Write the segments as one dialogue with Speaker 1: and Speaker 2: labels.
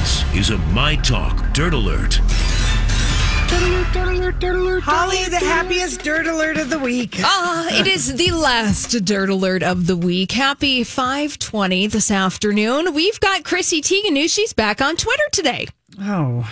Speaker 1: This is a My Talk Dirt Alert.
Speaker 2: Holly, the happiest dirt alert of the week.
Speaker 3: Ah, it is the last dirt alert of the week. Happy 520 this afternoon. We've got Chrissy Teigen news. She's back on Twitter today.
Speaker 2: Oh.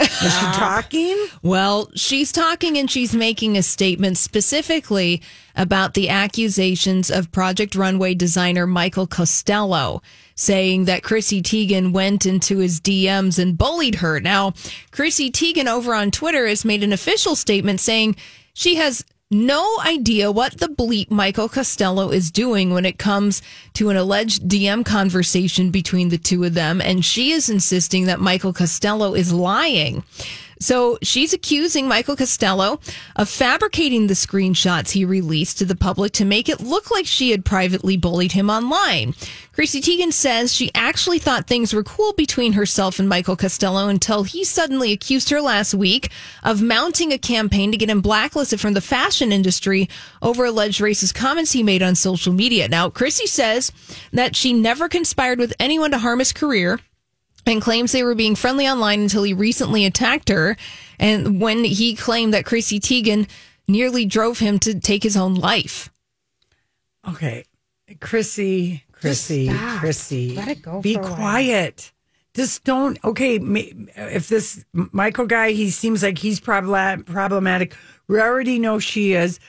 Speaker 2: Is she talking?
Speaker 3: Well, she's talking and she's making a statement specifically about the accusations of Project Runway designer Michael Costello, saying that Chrissy Teigen went into his DMs and bullied her. Now, Chrissy Teigen over on Twitter has made an official statement saying she has no idea what the bleep Michael Costello is doing when it comes to an alleged DM conversation between the two of them. And she is insisting that Michael Costello is lying. So she's accusing Michael Costello of fabricating the screenshots he released to the public to make it look like she had privately bullied him online. Chrissy Teigen says she actually thought things were cool between herself and Michael Costello until he suddenly accused her last week of mounting a campaign to get him blacklisted from the fashion industry over alleged racist comments he made on social media. Now, Chrissy says that she never conspired with anyone to harm his career and claims they were being friendly online until he recently attacked her. And when he claimed that Chrissy Teigen nearly drove him to take his own life.
Speaker 2: Okay. Chrissy, Chrissy. Chrissy.
Speaker 4: Let it go
Speaker 2: Be
Speaker 4: for a while.
Speaker 2: quiet. Just don't. Okay. If this Michael guy, he seems like he's probla- problematic. We already know she is,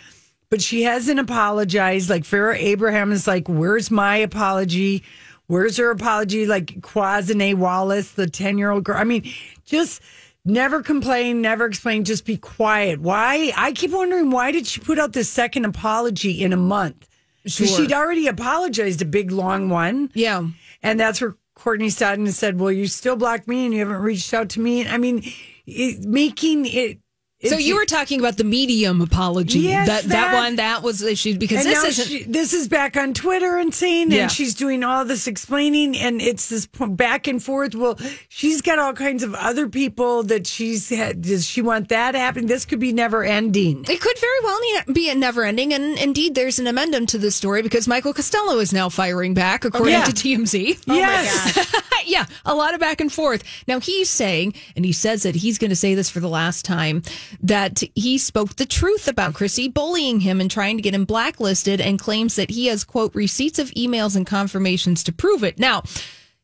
Speaker 2: but she hasn't apologized. Like Farrah Abraham is like, where's my apology? Where's her apology? Like Quvenzhané Wallis, the 10 year old girl. I mean, just never complain, never explain, just be quiet. Why? I keep wondering why did she put out this second apology in a month?
Speaker 3: Sure.
Speaker 2: she'd already apologized a big long one.
Speaker 3: Yeah.
Speaker 2: And that's where Courtney Stodden said, Well, you still blocked me and you haven't reached out to me. I mean, it, making it.
Speaker 3: So you were talking about the medium apology.
Speaker 2: Yes,
Speaker 3: that, that
Speaker 2: that-
Speaker 3: one that was issued because
Speaker 2: and
Speaker 3: this
Speaker 2: now
Speaker 3: isn't
Speaker 2: she, this is back on Twitter and saying,
Speaker 3: Yeah.
Speaker 2: and she's doing all this explaining, and it's this back and forth. Well, she's got all kinds of other people that she's had. Does she want that happening? This could be never ending.
Speaker 3: It could very well be a never ending. And indeed, there's an amendment to this story because Michael Costello is now firing back, oh, according
Speaker 2: yeah.
Speaker 3: to TMZ.
Speaker 2: Oh, yes.
Speaker 3: yeah, a lot of back and forth. Now he's saying, and he says that he's going to say this for the last time, that he spoke the truth about Chrissy bullying him and trying to get him blacklisted and claims that he has, quote, receipts of emails and confirmations to prove it. Now,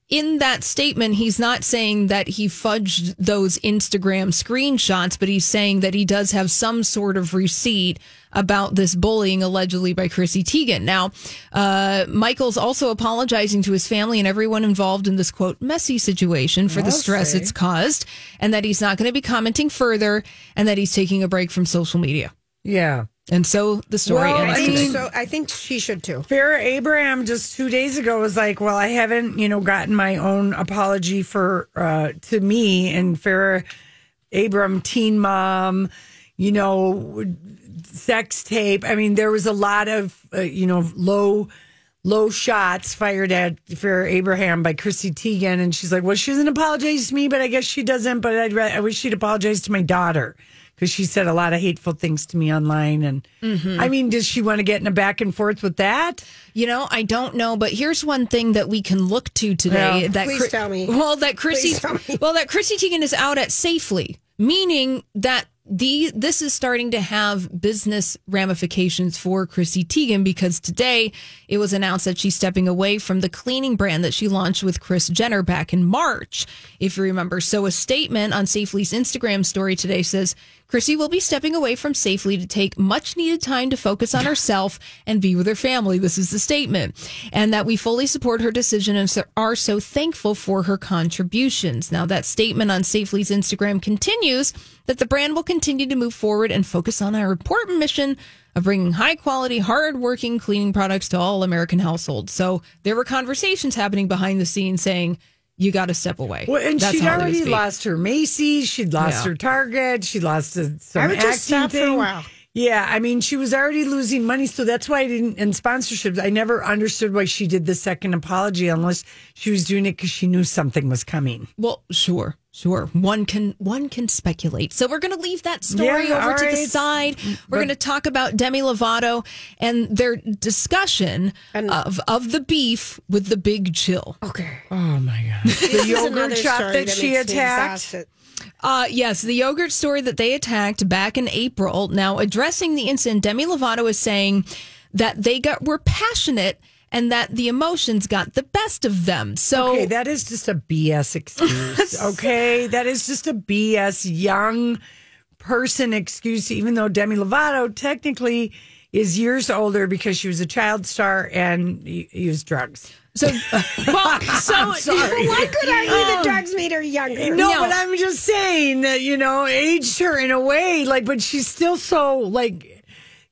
Speaker 3: in that statement, he's not saying that he fudged those Instagram screenshots, but he's saying that he does have some sort of receipt about this bullying allegedly by Chrissy Teigen. Now, uh, Michael's also apologizing to his family and everyone involved in this quote messy situation for the stress it's caused, and that he's not going to be commenting further, and that he's taking a break from social media.
Speaker 2: Yeah.
Speaker 3: And so the story
Speaker 2: Well,
Speaker 3: ends
Speaker 2: I mean-
Speaker 4: So I think she should too.
Speaker 2: Farrah Abraham just two days ago was like, "Well, I haven't, you know, gotten my own apology for uh to me." And Farrah Abraham, teen mom, you know, sex tape. I mean, there was a lot of, uh, you know, low low shots fired at Farrah Abraham by Chrissy Teigen, and she's like, "Well, she doesn't apologize to me, but I guess she doesn't. But I'd ra- I wish she'd apologize to my daughter." Because she said a lot of hateful things to me online, and I mean, does she want to get in a back and forth with that?
Speaker 3: You know, I don't know, but here's one thing that we can look to today.
Speaker 2: Yeah.
Speaker 3: that
Speaker 4: Please tell me.
Speaker 3: Well, that Chrissy,
Speaker 4: Please tell me.
Speaker 3: well, that Chrissy Teigen is out at safely, meaning that the this is starting to have business ramifications for Chrissy Teigen because today it was announced that she's stepping away from the cleaning brand that she launched with Chris Jenner back in March, if you remember. So a statement on Safely's Instagram story today says Chrissy will be stepping away from Safely to take much needed time to focus on herself and be with her family. This is the statement. And that we fully support her decision and are so thankful for her contributions. Now, that statement on Safely's Instagram continues that the brand will continue to move forward and focus on our important mission of bringing high quality, hard working cleaning products to all American households. So there were conversations happening behind the scenes saying, you got to step away.
Speaker 2: Well, and
Speaker 3: That's
Speaker 2: she'd already
Speaker 3: speak.
Speaker 2: lost her Macy's. She'd lost
Speaker 3: Yeah.
Speaker 2: her Target. She lost uh, some
Speaker 4: I would
Speaker 2: acting
Speaker 4: just stop for a
Speaker 2: thing.
Speaker 4: while.
Speaker 2: Yeah, I mean, she was already losing money, so that's why I didn't. And sponsorships, I never understood why she did the second apology, unless she was doing it because she knew something was coming.
Speaker 3: Well, sure, sure. One can one can speculate. So we're going to leave that story
Speaker 2: Yeah,
Speaker 3: over
Speaker 2: all
Speaker 3: to the side. We're going to talk about Demi Lovato and their discussion of of the beef with the Big Chill.
Speaker 4: Okay.
Speaker 2: Oh my god, the yogurt shop
Speaker 4: story
Speaker 2: that she attacked.
Speaker 3: Uh, yes, the yogurt story that they attacked back in April. Now, addressing the incident, Demi Lovato is saying that they got were passionate and that the emotions got the best of them. So
Speaker 2: Okay, that is just a BS excuse. okay, that is just a BS young person excuse. Even though Demi Lovato technically is years older because she was a child star and used drugs.
Speaker 3: so well, so
Speaker 2: sorry.
Speaker 4: One could argue the um, drugs made her younger.
Speaker 2: No,
Speaker 3: No.
Speaker 2: but I'm just saying that you know aged her in a way. Like, but she's still so like.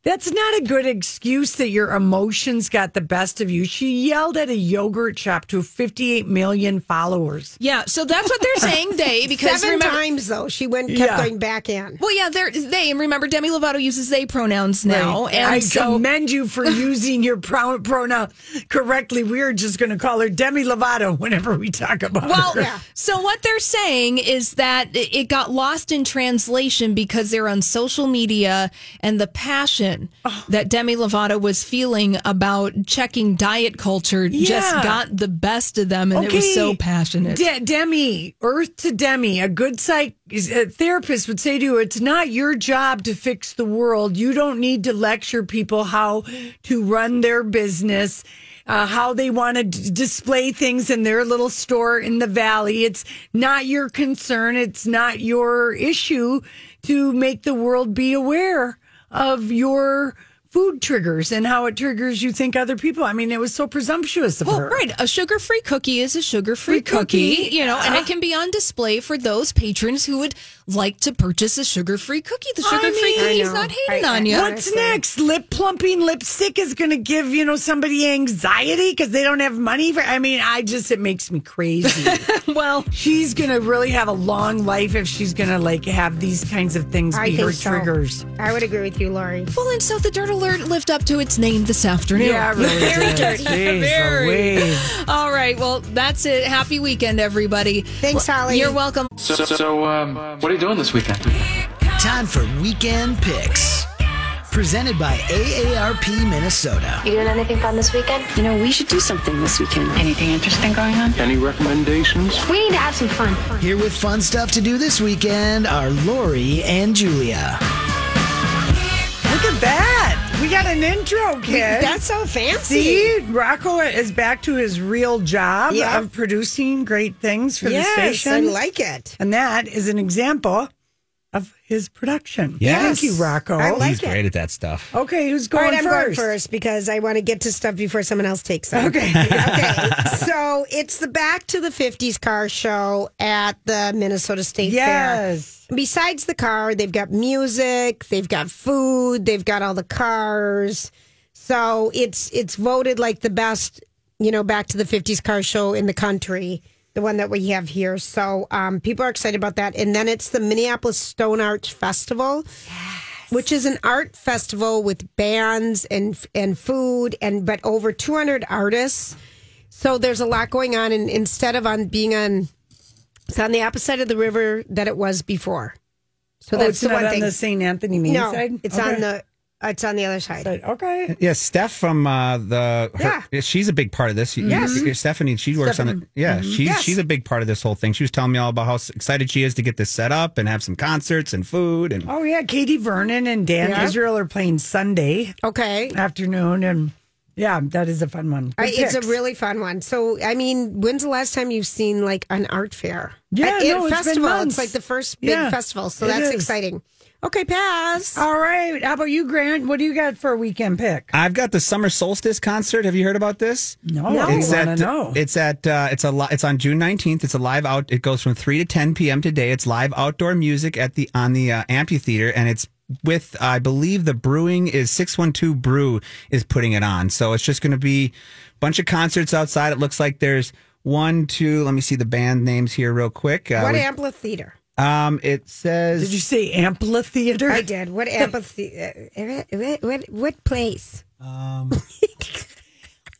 Speaker 2: That's not a good excuse that your emotions got the best of you. She yelled at a yogurt shop to 58 million followers.
Speaker 3: Yeah, so that's what they're saying. They because
Speaker 4: Seven
Speaker 3: remember,
Speaker 4: times though she went kept
Speaker 2: Yeah.
Speaker 4: going back in.
Speaker 3: well, yeah, they're they and remember Demi Lovato uses they pronouns now,
Speaker 2: Right.
Speaker 3: and
Speaker 2: I
Speaker 3: so
Speaker 2: commend you for using your pro- pronoun correctly. We're just going to call her Demi Lovato whenever we talk about her.
Speaker 3: Well,
Speaker 2: her.
Speaker 3: so what they're saying is that it got lost in translation because they're on social media and the passion
Speaker 2: Oh.
Speaker 3: that Demi Lovato was feeling about checking diet culture just got the best of them, and it was so passionate.
Speaker 2: De- Demi, Earth to Demi, a good psych a therapist would say to you, "It's not your job to fix the world. You don't need to lecture people how to run their business." Uh, how they want to d- display things in their little store in the valley. It's not your concern. It's not your issue to make the world be aware of your food triggers and how it triggers you think other people. I mean, it was so presumptuous of
Speaker 3: Well,
Speaker 2: her.
Speaker 3: right. A sugar free cookie is a sugar free
Speaker 2: Free
Speaker 3: cookie,
Speaker 2: cookie.
Speaker 3: you know, and it can be on display for those patrons who would like to purchase a sugar free cookie. The sugar free
Speaker 2: mean-
Speaker 3: cookie's
Speaker 4: know.
Speaker 3: not hating
Speaker 4: I-
Speaker 3: on you.
Speaker 4: I-
Speaker 2: What's next? Lip plumping lipstick is going to give you know somebody anxiety because they don't have money for. I mean, I just it makes me crazy.
Speaker 3: well,
Speaker 2: she's going to really have a long life if she's going to like have these kinds of things
Speaker 4: I
Speaker 2: be
Speaker 4: think
Speaker 2: her
Speaker 4: so.
Speaker 2: triggers.
Speaker 4: I would agree with you, Lori.
Speaker 3: well, and so the Dirt Alert lived up to its name this afternoon.
Speaker 2: really
Speaker 3: Very dirty.
Speaker 2: Jeez
Speaker 3: Very.
Speaker 2: Louise.
Speaker 3: All right. Well, that's it. Happy weekend, everybody.
Speaker 4: Thanks, Holly.
Speaker 3: You're welcome.
Speaker 5: So, so um, what are you doing this weekend?
Speaker 6: Time for Weekend Picks. Presented by AARP Minnesota.
Speaker 7: You doing anything fun this weekend?
Speaker 8: You know, we should do something this weekend.
Speaker 7: Anything interesting going on?
Speaker 5: Any recommendations?
Speaker 7: We need to have some fun.
Speaker 6: Here with fun stuff to do this weekend are Lori and Julia.
Speaker 2: Got an intro, kid.
Speaker 4: That's so fancy.
Speaker 2: See, Rocco is back to his real job
Speaker 4: Yeah.
Speaker 2: of producing great things for
Speaker 4: yes,
Speaker 2: the
Speaker 4: I
Speaker 2: station.
Speaker 4: like it.
Speaker 2: and that is an example of his production.
Speaker 9: Yes.
Speaker 2: Thank you, Rocco.
Speaker 4: I like
Speaker 9: He's
Speaker 4: it.
Speaker 9: great at that stuff.
Speaker 2: Okay, who's
Speaker 4: All
Speaker 2: going
Speaker 4: right, I'm
Speaker 2: first?
Speaker 4: going first because I want to get to stuff before someone else takes it.
Speaker 2: Okay.
Speaker 4: okay. So it's the Back to the 50s car show at the Minnesota State Fair.
Speaker 2: Yes.
Speaker 4: Besides the car, they've got music, they've got food, they've got all the cars. So it's it's voted like the best, you know, Back to the 50s car show in the country, the one that we have here. So um, people are excited about that. And then it's the Minneapolis Stone Arch Festival. Which is an art festival with bands and and food and but over 200 artists. So there's a lot going on and instead of on being on it's on the opposite of the river that it was before. So
Speaker 2: oh,
Speaker 4: that's the one
Speaker 2: on
Speaker 4: thing.
Speaker 2: the St. Anthony main
Speaker 4: no,
Speaker 2: side?
Speaker 4: it's
Speaker 2: Okay.
Speaker 4: on the It's on the other side.
Speaker 2: Okay.
Speaker 9: Yeah, Steph from uh, the her, she's a big part of this.
Speaker 4: Yes.
Speaker 9: you- Stephanie, she works on it. Yeah,
Speaker 2: Mhm.
Speaker 9: she's
Speaker 4: Yes.
Speaker 9: she's a big part of this whole thing. She was telling me all about how excited she is to get this set up and have some concerts and food and
Speaker 2: Oh yeah, Katie Vernon and Dan
Speaker 4: Yeah.
Speaker 2: Israel are playing Sunday
Speaker 4: Okay.
Speaker 2: afternoon, and yeah, that is a fun one.
Speaker 4: I, it's a really fun one. So, I mean, when's the last time you've seen like an art fair?
Speaker 2: Yeah,
Speaker 4: a,
Speaker 2: no, it's been
Speaker 4: festival.
Speaker 2: months.
Speaker 4: It's like the first big
Speaker 2: Yeah,
Speaker 4: festival, so that's
Speaker 2: is.
Speaker 4: exciting. Okay, pass.
Speaker 2: All right. How about you, Grant? What do you got for a weekend pick?
Speaker 9: I've got the summer solstice concert. Have you heard about this?
Speaker 2: No,
Speaker 4: No.
Speaker 2: I
Speaker 9: It's
Speaker 2: want to
Speaker 9: at
Speaker 2: know.
Speaker 9: it's at uh, it's a li- it's on June nineteenth. It's a live out. It goes from three to ten p.m. today. It's live outdoor music at the on the uh, amphitheater, and it's with I believe the brewing is six one two Brew is putting it on. So it's just going to be a bunch of concerts outside. It looks like there's one, two. Let me see the band names here real quick. Uh,
Speaker 4: what
Speaker 9: we-
Speaker 4: amphitheater?
Speaker 9: Um, it says.
Speaker 2: Did you say amphitheater?
Speaker 4: I did. What amphitheater? what, what, what place?
Speaker 2: Um,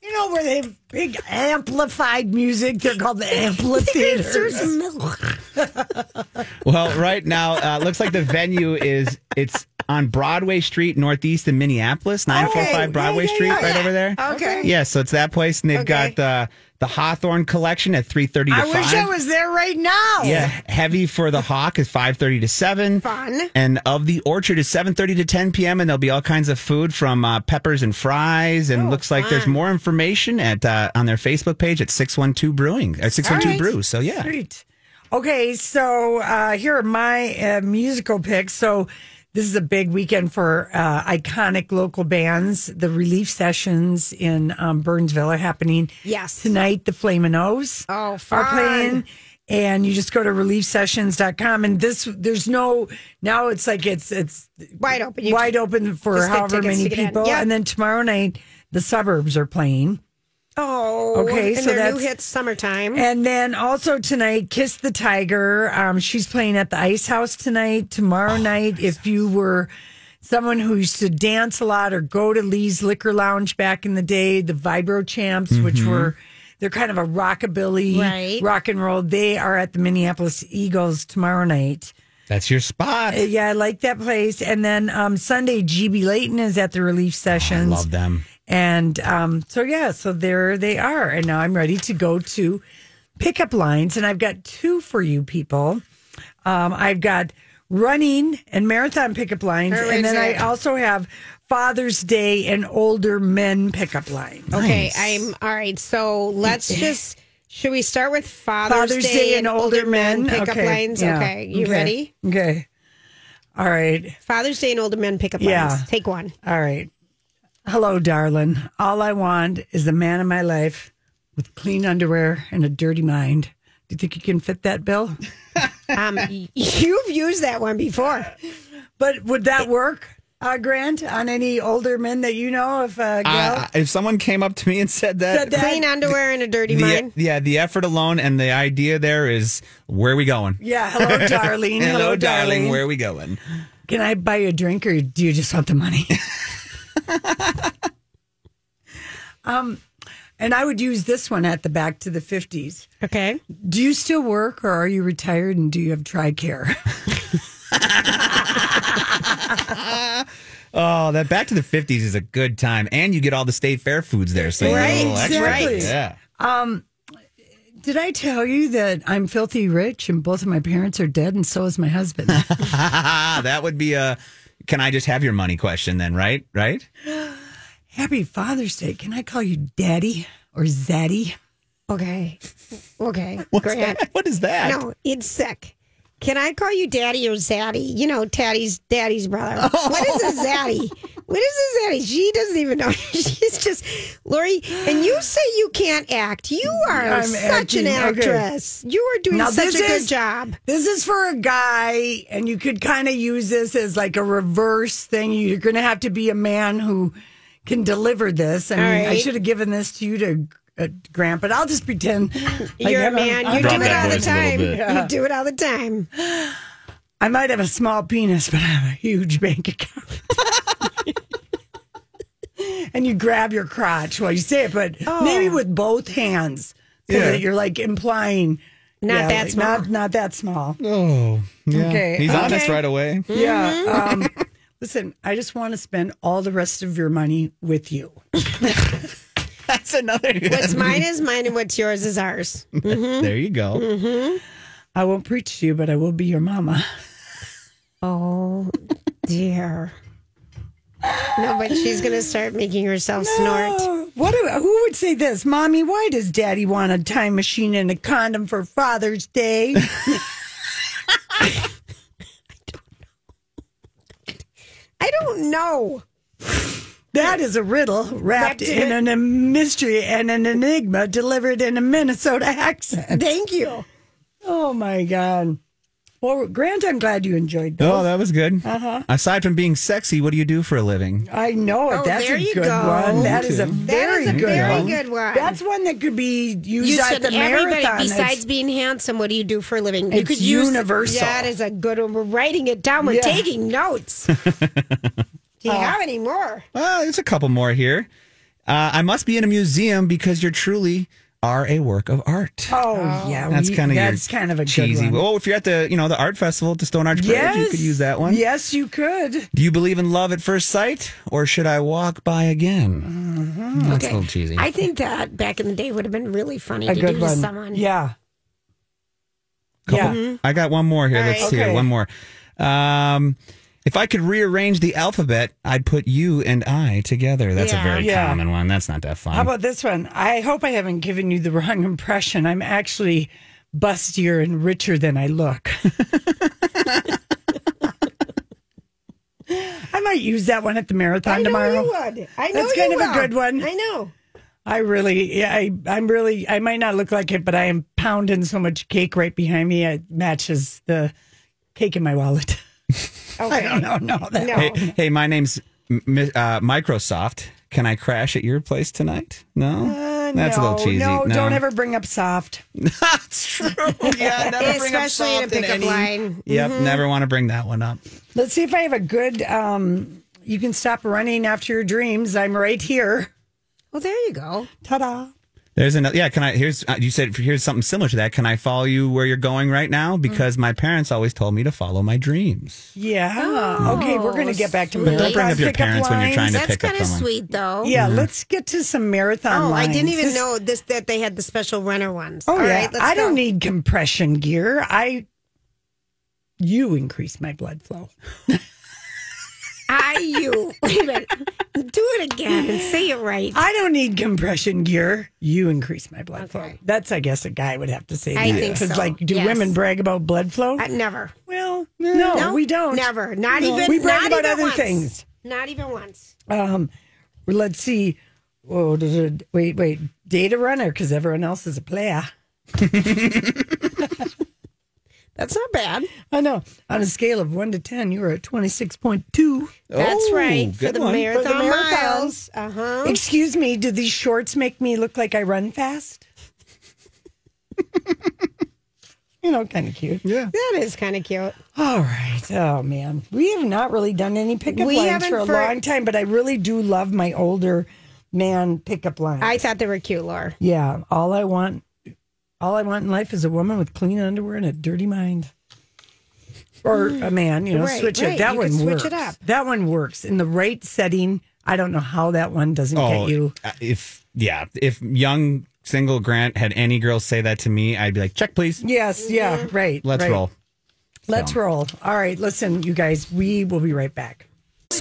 Speaker 2: you know where they have big amplified music? They're called the amphitheaters.
Speaker 4: There's milk.
Speaker 9: Well, right now, uh, looks like the venue is it's on Broadway Street, northeast in Minneapolis, nine four five Broadway
Speaker 2: Yeah, yeah,
Speaker 9: Street,
Speaker 2: yeah.
Speaker 9: right over there.
Speaker 4: Okay.
Speaker 9: Yeah, so it's that place, and they've
Speaker 4: Okay.
Speaker 9: got the the Hawthorne collection at three thirty to
Speaker 2: I
Speaker 9: five.
Speaker 2: wish I was there right now.
Speaker 9: Yeah, heavy for the Hawk is five thirty to seven.
Speaker 4: Fun.
Speaker 9: And of the Orchard is seven thirty to ten p.m. And there'll be all kinds of food from uh, peppers and fries. And looks like there's more information at uh, on their Facebook page at six one two Brewing at six one two
Speaker 4: right.
Speaker 9: Brew. So yeah,
Speaker 2: Sweet. Okay, so uh, here are my uh, musical picks. So this is a big weekend for uh, iconic local bands. The relief sessions in um, Burnsville are happening
Speaker 4: Yes.
Speaker 2: tonight. The Flamin' Oh's
Speaker 4: Oh,
Speaker 2: are playing. And you just go to reliefsessions.com and this there's no now it's like it's it's
Speaker 4: Wide open. You
Speaker 2: wide open for however many
Speaker 4: to get in.
Speaker 2: people.
Speaker 4: Yep.
Speaker 2: And then tomorrow night the suburbs are playing.
Speaker 4: Oh,
Speaker 2: Okay,
Speaker 4: and
Speaker 2: so
Speaker 4: their new
Speaker 2: that's-
Speaker 4: hit "Summertime."
Speaker 2: And then also tonight, Kiss the Tiger. Um, she's playing at the Ice House tonight. Tomorrow night, if you were someone who used to dance a lot or go to Lee's Liquor Lounge back in the day, the Vibro Champs, which were they're kind of a rockabilly
Speaker 4: Right.
Speaker 2: rock and roll. They are at the Minneapolis Eagles tomorrow night.
Speaker 9: that's your spot.
Speaker 2: Uh, Yeah, I like that place. And then um, Sunday, GB Leighton is at the Relief Sessions.
Speaker 9: Love them.
Speaker 2: And um, so, yeah, so there they are. And now I'm ready to go to pickup lines. And I've got two for you people. Um, I've got running and marathon pickup lines.
Speaker 4: Where
Speaker 2: and then I also have Father's Day and older men pickup lines.
Speaker 4: Okay,
Speaker 9: Nice.
Speaker 4: I'm all right. So let's just. Should we start with Father's,
Speaker 2: Father's Day and older men
Speaker 4: pickup
Speaker 2: okay.
Speaker 4: lines?
Speaker 2: yeah.
Speaker 4: Okay, you
Speaker 2: Okay.
Speaker 4: ready?
Speaker 2: Okay. All right.
Speaker 4: Father's Day and older men pickup
Speaker 2: Yeah.
Speaker 4: lines. Take one.
Speaker 2: All right. Hello, darling. All I want is the man of my life with clean underwear and a dirty mind. Do you think you can fit that bill?
Speaker 4: Um, you've used that one before.
Speaker 2: But would that work, uh, Grant, on any older men that you know? If uh, gal
Speaker 9: Uh, if someone came up to me and said that,
Speaker 2: Said that-
Speaker 4: Clean underwear and a dirty
Speaker 9: the,
Speaker 4: mind.
Speaker 9: yeah, the effort alone and the idea there is where are we going?
Speaker 2: yeah, hello, darling.
Speaker 9: Hello, darling. Where are we going?
Speaker 2: Can I buy you a drink, or do you just want the money? um, and I would use this one at the back to the fifties.
Speaker 4: Okay.
Speaker 2: Do you still work, or are you retired, and do you have TRICARE?
Speaker 9: Oh, that Back to the 50s is a good time. And you get all the state fair foods there. So you get
Speaker 4: Right,
Speaker 9: little extra.
Speaker 2: exactly.
Speaker 9: Yeah.
Speaker 2: Did I tell you that I'm filthy rich and both of my parents are dead and so is my husband?
Speaker 9: That would be a can I just have your money question then, right? Right?
Speaker 2: Happy Father's Day. Can I call you Daddy or Zaddy?
Speaker 4: Okay. Okay.
Speaker 9: What's
Speaker 4: Grant.
Speaker 9: that? What is that?
Speaker 4: No, it's sick. Can I call you daddy or zaddy? You know, Taddy's daddy's brother. Oh. What is a zaddy? What is this, zaddy? She doesn't even know. She's just Lori. And you say you can't act. You are
Speaker 2: I'm
Speaker 4: such an
Speaker 2: acting. Okay.
Speaker 4: actress. You are doing
Speaker 2: Now,
Speaker 4: such
Speaker 2: this
Speaker 4: a good
Speaker 2: is-
Speaker 4: job.
Speaker 2: This is for a guy, and you could kind of use this as like a reverse thing. You're going to have to be a man who can deliver this. I mean,
Speaker 4: All
Speaker 2: I should have given this to you to uh, Grant, but I'll just pretend. like
Speaker 4: You're a
Speaker 2: I'm-
Speaker 4: man.
Speaker 2: I'm-
Speaker 4: You
Speaker 9: Drop
Speaker 4: do it all the
Speaker 9: voice a little
Speaker 4: time.
Speaker 9: bit.
Speaker 4: You do it all the time.
Speaker 2: I might have a small penis, but I have a huge bank account. and you grab your crotch while you say it, but maybe with both hands. So
Speaker 9: Yeah.
Speaker 2: that you're like implying
Speaker 4: Not that
Speaker 2: like,
Speaker 4: small.
Speaker 2: Not, not that small.
Speaker 9: Oh, yeah.
Speaker 2: Okay.
Speaker 9: He's
Speaker 2: Okay.
Speaker 9: honest right away.
Speaker 2: Yeah. Um, Listen, I just want to spend all the rest of your money with you.
Speaker 9: That's another.
Speaker 4: What's mine is mine, and what's yours is ours.
Speaker 9: There you go.
Speaker 4: Mm-hmm.
Speaker 2: I won't preach to you, but I will be your mama.
Speaker 4: Oh dear. No, but she's gonna start making herself snort.
Speaker 2: Oh, what? Who would say this, mommy? Why does Daddy want a time machine and a condom for Father's Day?
Speaker 4: I don't know.
Speaker 2: That is a riddle wrapped
Speaker 4: in
Speaker 2: a mystery and an enigma delivered in a Minnesota accent.
Speaker 4: Thank you.
Speaker 2: Oh my God. Well, Grant, I'm glad you enjoyed those.
Speaker 9: Oh, that was good.
Speaker 2: Uh-huh.
Speaker 9: Aside from being sexy, what do you do for a living?
Speaker 2: I know it.
Speaker 4: Oh,
Speaker 2: That's
Speaker 4: there
Speaker 2: a
Speaker 4: you
Speaker 2: good
Speaker 4: go.
Speaker 2: one. That is a very
Speaker 4: is a
Speaker 2: good
Speaker 4: very
Speaker 2: one.
Speaker 4: good one.
Speaker 2: That's one that could be used
Speaker 4: You
Speaker 2: at
Speaker 4: said
Speaker 2: the marathon.
Speaker 4: besides
Speaker 2: It's-
Speaker 4: being handsome. What do you do for a living? You
Speaker 2: It's
Speaker 4: could use
Speaker 2: universal.
Speaker 4: That is a good one. We're writing it down. We're
Speaker 2: Yeah.
Speaker 4: taking notes. do you have any more?
Speaker 9: Well, there's a couple more here. Uh, I must be in a museum because you're truly are a work of art.
Speaker 2: oh, yeah,
Speaker 9: That's kind of
Speaker 2: that's kind of a
Speaker 9: cheesy.
Speaker 2: good one.
Speaker 9: Oh, if you're at the you know the art festival at the Stone Arch Bridge, you could use that one.
Speaker 2: Yes, you could.
Speaker 9: Do you believe in love at first sight, or should I walk by again?
Speaker 2: Mm-hmm.
Speaker 9: That's a little cheesy.
Speaker 4: I think that back in the day would have been really funny
Speaker 2: A
Speaker 4: to
Speaker 2: good
Speaker 4: do
Speaker 2: one.
Speaker 4: to someone.
Speaker 2: Yeah.
Speaker 9: Couple-
Speaker 2: Yeah.
Speaker 9: I got one more here.
Speaker 4: All
Speaker 9: Let's
Speaker 4: right.
Speaker 9: see.
Speaker 2: Okay.
Speaker 9: One more. Um, if I could rearrange the alphabet, I'd put you and I together. That's
Speaker 4: Yeah.
Speaker 9: a very
Speaker 2: Yeah.
Speaker 9: common one. That's not that fun.
Speaker 2: How about this one? I hope I haven't given you the wrong impression. I'm actually bustier and richer than I look. I might use that one at the marathon
Speaker 4: I know
Speaker 2: tomorrow.
Speaker 4: you would. I know
Speaker 2: That's
Speaker 4: you
Speaker 2: kind of a good one.
Speaker 4: I know.
Speaker 2: I really, yeah, I, I'm really, I might not look like it, but I am pounding so much cake right behind me. It matches the cake in my wallet. I don't know. No, that,
Speaker 4: No.
Speaker 9: hey, hey, my name's uh, Microsoft. Can I crash at your place tonight? No,
Speaker 2: Uh,
Speaker 9: that's
Speaker 2: no,
Speaker 9: a little cheesy.
Speaker 2: No, don't ever bring up soft.
Speaker 9: That's true. Yeah, never bring up
Speaker 4: Especially in a
Speaker 9: soft in
Speaker 4: pickup
Speaker 9: any-
Speaker 4: line.
Speaker 9: Yep,
Speaker 2: Mm-hmm.
Speaker 9: never want to bring that one up.
Speaker 2: Let's see if I have a good. Um, you can stop running after your dreams. I'm right here.
Speaker 4: Well, there you go.
Speaker 2: Ta-da!
Speaker 9: There's another. Yeah, can I? Here's uh, you said here's something similar to that. Can I follow you where you're going right now? Because my parents always told me to follow my dreams.
Speaker 2: Yeah. okay, we're going to get back to
Speaker 4: sweet.
Speaker 9: Don't bring
Speaker 2: marathon
Speaker 9: up your
Speaker 2: pickup
Speaker 9: parents when you're trying to.
Speaker 4: That's
Speaker 9: pick up someone.
Speaker 4: That's kind of sweet, though.
Speaker 2: Yeah, let's get to some marathon
Speaker 4: Oh, I didn't even
Speaker 2: This-
Speaker 4: know this that they had the special runner ones.
Speaker 2: Oh
Speaker 4: All
Speaker 2: yeah,
Speaker 4: right, let's
Speaker 2: I don't need compression gear. I, you increase my blood flow.
Speaker 4: I you. Wait a minute. Do it again and say it right.
Speaker 2: I don't need compression gear. You increase my blood flow.
Speaker 4: Okay.
Speaker 2: That's, I guess, a guy would have to say.
Speaker 4: I
Speaker 2: that.
Speaker 4: think so.
Speaker 2: like, do
Speaker 4: Yes.
Speaker 2: women brag about blood flow?
Speaker 4: I, never.
Speaker 2: well, no, we don't.
Speaker 4: Never. Not
Speaker 2: No.
Speaker 4: even.
Speaker 2: We brag
Speaker 4: not
Speaker 2: about
Speaker 4: even
Speaker 2: other
Speaker 4: once.
Speaker 2: things.
Speaker 4: Not even once.
Speaker 2: Um, let's see. Does wait, wait. Data runner because everyone else is a player.
Speaker 4: That's not bad.
Speaker 2: I know. On a scale of one to ten, you were at twenty six point two.
Speaker 4: That's
Speaker 9: Oh,
Speaker 4: right. For the,
Speaker 9: one.
Speaker 4: marathon
Speaker 2: For the marathon.
Speaker 4: miles. Uh huh.
Speaker 2: Excuse me. Do these shorts make me look like I run fast? you know, kind of cute.
Speaker 9: Yeah.
Speaker 4: That is kind of cute.
Speaker 2: All right. Oh man, we have not really done any pickup
Speaker 4: We
Speaker 2: lines for a
Speaker 4: for-
Speaker 2: long time, but I really do love my older man pickup lines.
Speaker 4: I thought they were cute, Laura.
Speaker 2: Yeah, all I want, all I want in life is a woman with clean underwear and a dirty mind, or a man. You know,
Speaker 4: Right,
Speaker 2: switch
Speaker 4: right.
Speaker 2: it. That
Speaker 4: You
Speaker 2: one
Speaker 4: switch
Speaker 2: works.
Speaker 4: it up.
Speaker 2: That one works in the right setting. I don't know how that one doesn't
Speaker 9: Oh,
Speaker 2: get you.
Speaker 9: uh, if yeah, if young single Grant had any girls say that to me, I'd be like, check, please.
Speaker 2: Yes, yeah, right.
Speaker 9: Let's
Speaker 2: right.
Speaker 9: roll.
Speaker 2: Let's
Speaker 9: So.
Speaker 2: roll. All right, listen, you guys. We will be right back.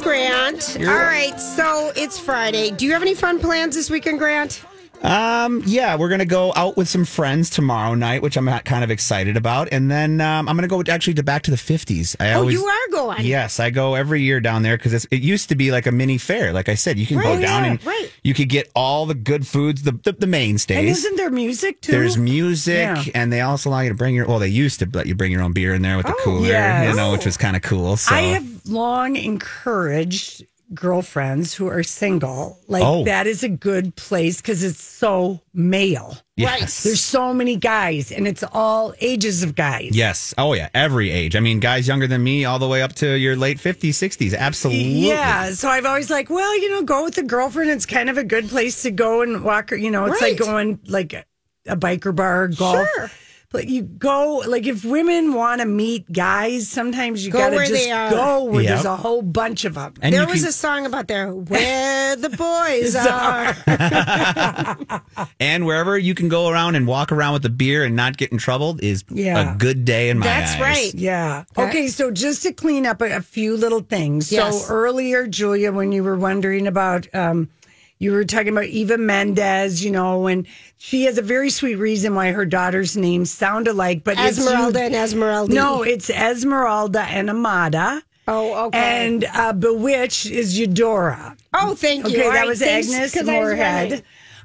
Speaker 4: Grant. All right, so it's Friday. Do you have any fun plans this weekend, Grant?
Speaker 9: Um, yeah, we're gonna go out with some friends tomorrow night, which I'm kind of excited about, and then um, I'm gonna go actually to back to the 50s. I
Speaker 4: Oh,
Speaker 9: always,
Speaker 4: you are going.
Speaker 9: Yes, I go every year down there because it used to be like a mini fair. Like I said, you can go down
Speaker 4: yeah,
Speaker 9: and
Speaker 4: right.
Speaker 9: you could get all the good foods, the the, the
Speaker 2: And
Speaker 9: mainstays.
Speaker 2: isn't there music too?
Speaker 9: There's music,
Speaker 2: Yeah.
Speaker 9: and they also allow you to bring your. Well, they used to let you bring your own beer in there with the
Speaker 4: Oh,
Speaker 9: cooler,
Speaker 2: yes.
Speaker 9: you know, which was kind of cool. So
Speaker 2: I have long encouraged girlfriends who are single. Like
Speaker 9: Oh.
Speaker 2: that is a good place because it's so male.
Speaker 9: yes,
Speaker 2: There's so many guys, and it's all ages of guys.
Speaker 9: yes, oh yeah, every age. I mean, guys younger than me, all the way up to your late 50s, 60s. Absolutely.
Speaker 2: Yeah, so I've always like, well, you know, go with a girlfriend. It's kind of a good place to go and walk. You know, it's like going like a, a biker bar, golf.
Speaker 4: Sure.
Speaker 2: But you go like if women want to meet guys, sometimes you
Speaker 4: Go
Speaker 2: gotta
Speaker 4: where
Speaker 2: just
Speaker 4: they are.
Speaker 2: go where there's a whole bunch of them.
Speaker 9: And
Speaker 4: there was
Speaker 9: can-
Speaker 4: a song about there where the boys are.
Speaker 9: and wherever you can go around and walk around with a beer and not get in trouble is
Speaker 2: Yeah.
Speaker 9: a good day in my
Speaker 4: That's
Speaker 9: eyes.
Speaker 4: right.
Speaker 2: Yeah. Okay, so just to clean up a, a few little things.
Speaker 4: Yes.
Speaker 2: So earlier, Julia, when you were wondering about, um, you were talking about Eva Mendes, you know, and she has a very sweet reason why her daughter's names sound alike, but
Speaker 4: Esmeralda
Speaker 2: you-
Speaker 4: and Esmeralda.
Speaker 2: No, it's Esmeralda and Amada.
Speaker 4: Oh, okay.
Speaker 2: And uh, Bewitched is Endora.
Speaker 4: oh, thank you.
Speaker 2: Okay,
Speaker 4: All
Speaker 2: that
Speaker 4: right,
Speaker 2: was
Speaker 4: thanks,
Speaker 2: Agnes
Speaker 4: 'cause I was
Speaker 2: Moorehead.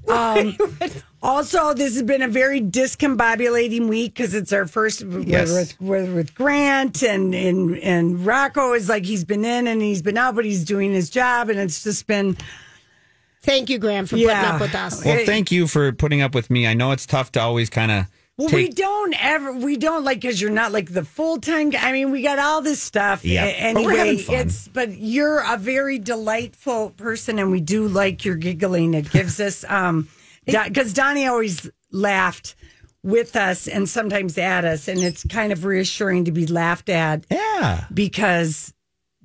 Speaker 2: Um, also, this has been a very discombobulating week because it's our first
Speaker 9: Yes.
Speaker 2: with, with with Grant and and and Rocco is like he's been in and he's been out, but he's doing his job, and it's just been
Speaker 4: Thank you, Graham, for
Speaker 2: Yeah.
Speaker 4: putting up with us.
Speaker 9: Well, thank you for putting up with me. I know it's tough to always kind of
Speaker 2: well, we don't ever we don't like because you're not like the full time. I mean, we got all this stuff.
Speaker 9: Yeah,
Speaker 2: A-
Speaker 9: but we're having fun.
Speaker 2: it's but you're a very delightful person, and we do like your giggling. It gives us um because Donnie always laughed with us and sometimes at us, and it's kind of reassuring to be laughed at
Speaker 9: Yeah.
Speaker 2: because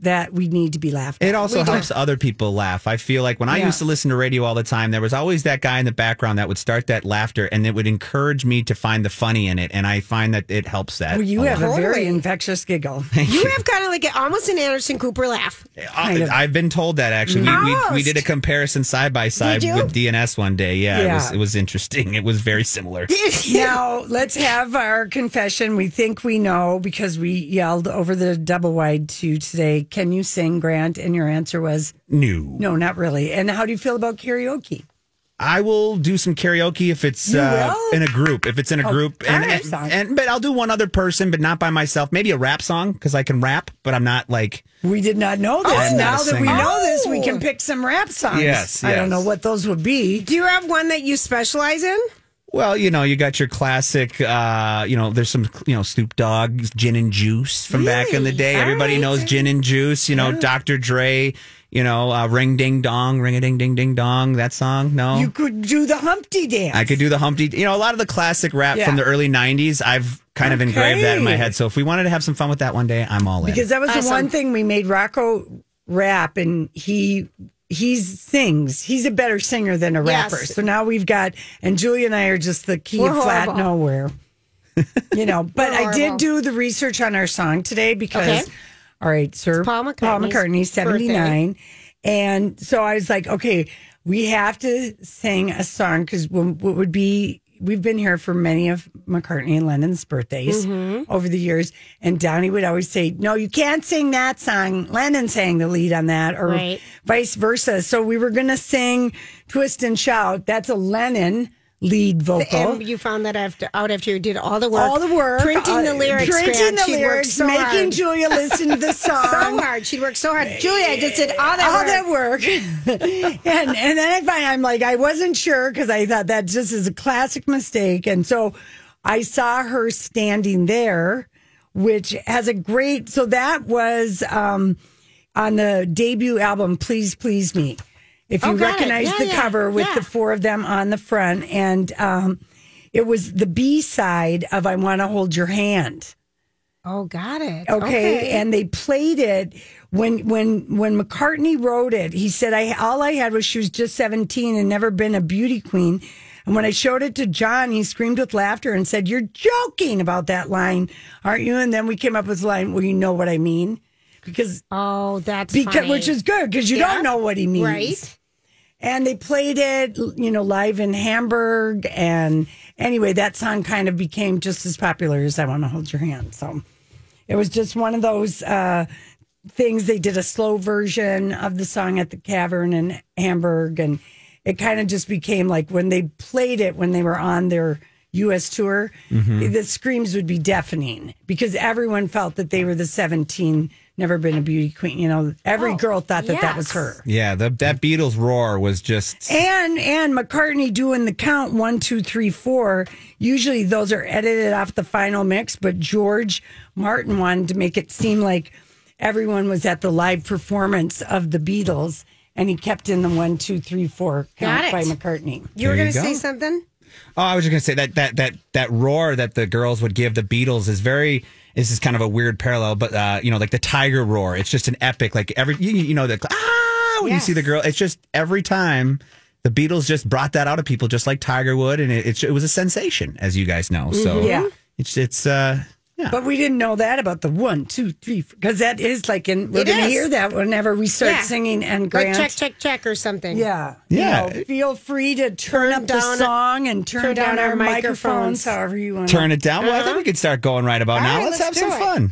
Speaker 2: that we need to be laughed.
Speaker 9: It also
Speaker 2: We do.
Speaker 9: helps other people laugh. I feel like when I
Speaker 2: Yeah.
Speaker 9: used to listen to radio all the time, there was always that guy in the background that would start that laughter and it would encourage me to find the funny in it. And I find that it helps that.
Speaker 2: Well, you
Speaker 9: a
Speaker 2: have
Speaker 9: lot.
Speaker 2: a very
Speaker 4: Totally.
Speaker 2: infectious giggle.
Speaker 4: You have kind of like a, almost an Anderson Cooper laugh.
Speaker 2: Uh, kind of.
Speaker 9: I, have been told that actually. We, we, we did a comparison side by side with DNS one day. Yeah, It, was, it was interesting. It was very similar.
Speaker 2: now let's have our confession. We think we know because we yelled over the double wide to today. Can you sing, Grant? And your answer was
Speaker 9: No.
Speaker 2: no, not really. And how do you feel about karaoke?
Speaker 9: I will do some karaoke if it's uh, in a group. If it's in a group, and,
Speaker 2: right,
Speaker 9: and, and but I'll do one other person, but not by myself. Maybe a rap song because I can rap, but I'm not like
Speaker 2: We did not know this.
Speaker 9: I'm
Speaker 2: now that we know this, we
Speaker 4: Oh.
Speaker 2: can pick some rap songs.
Speaker 9: Yes,
Speaker 2: I don't know what those would be.
Speaker 4: Do you have one that you specialize in?
Speaker 9: Well, you know, you got your classic. uh, You know, there's some, you know, Snoop Dogg, Gin and Juice from back in the day.
Speaker 4: All
Speaker 9: Everybody
Speaker 4: right.
Speaker 9: knows Gin and Juice. You know, Dr. Dre. You know, uh, Ring Ding Dong, Ring a Ding Ding Ding Dong. That song. No,
Speaker 2: You could do the Humpty dance.
Speaker 9: I could do the Humpty. You know, a lot of the classic rap
Speaker 2: Yeah.
Speaker 9: from the early '90s. I've kind of engraved that in my head. So if we wanted to have some fun with that one day, I'm all in.
Speaker 2: because that was the one thing we made Rocco rap, and he he sings. He's a better singer than a
Speaker 4: Yes.
Speaker 2: rapper. So now we've got, and Julia and I are just the key
Speaker 4: We're
Speaker 2: of flat
Speaker 4: horrible.
Speaker 2: nowhere. you know, but I did do the research on our song today because,
Speaker 4: Okay.
Speaker 2: all right, sir,
Speaker 4: Paul
Speaker 2: Paul McCartney, seventy nine, and so I was like, okay, we have to sing a song because what would be. We've been here for many of McCartney and Lennon's birthdays
Speaker 4: Mm-hmm.
Speaker 2: over the years, and Donnie would always say, "No, you can't sing that song. Lennon sang the lead on that, or
Speaker 4: Right.
Speaker 2: vice versa." So we were going to sing "Twist and Shout." That's a Lennon lead vocal.
Speaker 4: And you found that after, out after you did all the work.
Speaker 2: all the work,
Speaker 4: Printing the
Speaker 2: uh,
Speaker 4: lyrics.
Speaker 2: printing the lyrics,
Speaker 4: so
Speaker 2: making
Speaker 4: hard.
Speaker 2: Julia listen to the song.
Speaker 4: so hard. She'd worked so hard. Julia, I just did all that
Speaker 2: all
Speaker 4: work.
Speaker 2: that work. and and then I find I'm like I wasn't sure because I thought that just is a classic mistake, and so I saw her standing there, which has a great. So that was um, on the debut album, "Please Please Me." If you
Speaker 4: Oh,
Speaker 2: recognize
Speaker 4: Yeah,
Speaker 2: the
Speaker 4: yeah,
Speaker 2: cover with
Speaker 4: yeah.
Speaker 2: the four of them on the front, and um, it was the B side of "I Want to Hold Your Hand."
Speaker 4: Oh, got it.
Speaker 2: Okay. And they played it when when when McCartney wrote it. He said, "I all I had was she was just seventeen and never been a beauty queen." And when I showed it to John, he screamed with laughter and said, "You're joking about that line, aren't you?" And then we came up with the line, "Well, you know what I mean," because
Speaker 4: oh, that's
Speaker 2: because
Speaker 4: funny.
Speaker 2: which is good because you
Speaker 4: Yeah.
Speaker 2: don't know what he means,
Speaker 4: Right.
Speaker 2: And they played it, you know, live in Hamburg. And anyway, that song kind of became just as popular as I Want to Hold Your Hand. So it was just one of those uh, things. They did a slow version of the song at the Cavern in Hamburg. And it kind of just became like when they played it when they were on their U.S. tour, mm-hmm. the screams would be deafening because everyone felt that they were the 17, never been a beauty queen. You know, every
Speaker 4: Oh,
Speaker 2: girl thought that that was her.
Speaker 9: yeah, the, that Beatles roar was just.
Speaker 2: And and McCartney doing the count one, two, three, four. Usually those are edited off the final mix, but George Martin wanted to make it seem like everyone was at the live performance of the Beatles, and he kept in the one, two, three, four count by McCartney.
Speaker 4: You were going to say something?
Speaker 9: Oh, I was just gonna say that that that that roar that the girls would give the Beatles is very. This is kind of a weird parallel, but uh, you know, like the tiger roar. It's just an epic. Like every you, you know the ah when you see the girl. It's just every time the Beatles just brought that out of people, just like Tiger would, and it it, it was a sensation, as you guys know. So
Speaker 2: Mhm. Yeah.
Speaker 9: it's it's uh
Speaker 2: But we didn't know that about the one, two, three, because that is like in. We're
Speaker 4: It
Speaker 2: going to
Speaker 4: is.
Speaker 2: hear that whenever we start
Speaker 4: Yeah.
Speaker 2: singing and
Speaker 4: Like check, check, check or something.
Speaker 2: Yeah.
Speaker 9: Yeah.
Speaker 2: You know, feel free to turn,
Speaker 4: Turn
Speaker 2: up
Speaker 4: down-
Speaker 2: the song and turn,
Speaker 4: turn
Speaker 2: down,
Speaker 4: down
Speaker 2: our
Speaker 4: our
Speaker 2: microphones,
Speaker 4: microphones.
Speaker 2: however you want
Speaker 9: turn it down. Well, I think uh-huh. we could start going right about
Speaker 4: All
Speaker 9: now.
Speaker 4: right,
Speaker 9: let's,
Speaker 4: let's
Speaker 9: have some
Speaker 4: do it.
Speaker 9: fun.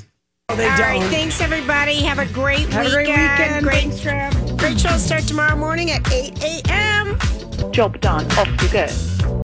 Speaker 2: Oh, they
Speaker 4: All right,
Speaker 2: don't.
Speaker 4: thanks everybody. Have a great
Speaker 2: Have a great
Speaker 4: weekend.
Speaker 2: weekend.
Speaker 4: Great,
Speaker 2: Thanks, Trav.
Speaker 4: great show start tomorrow morning at 8 a.m.
Speaker 10: Job done. Off you go.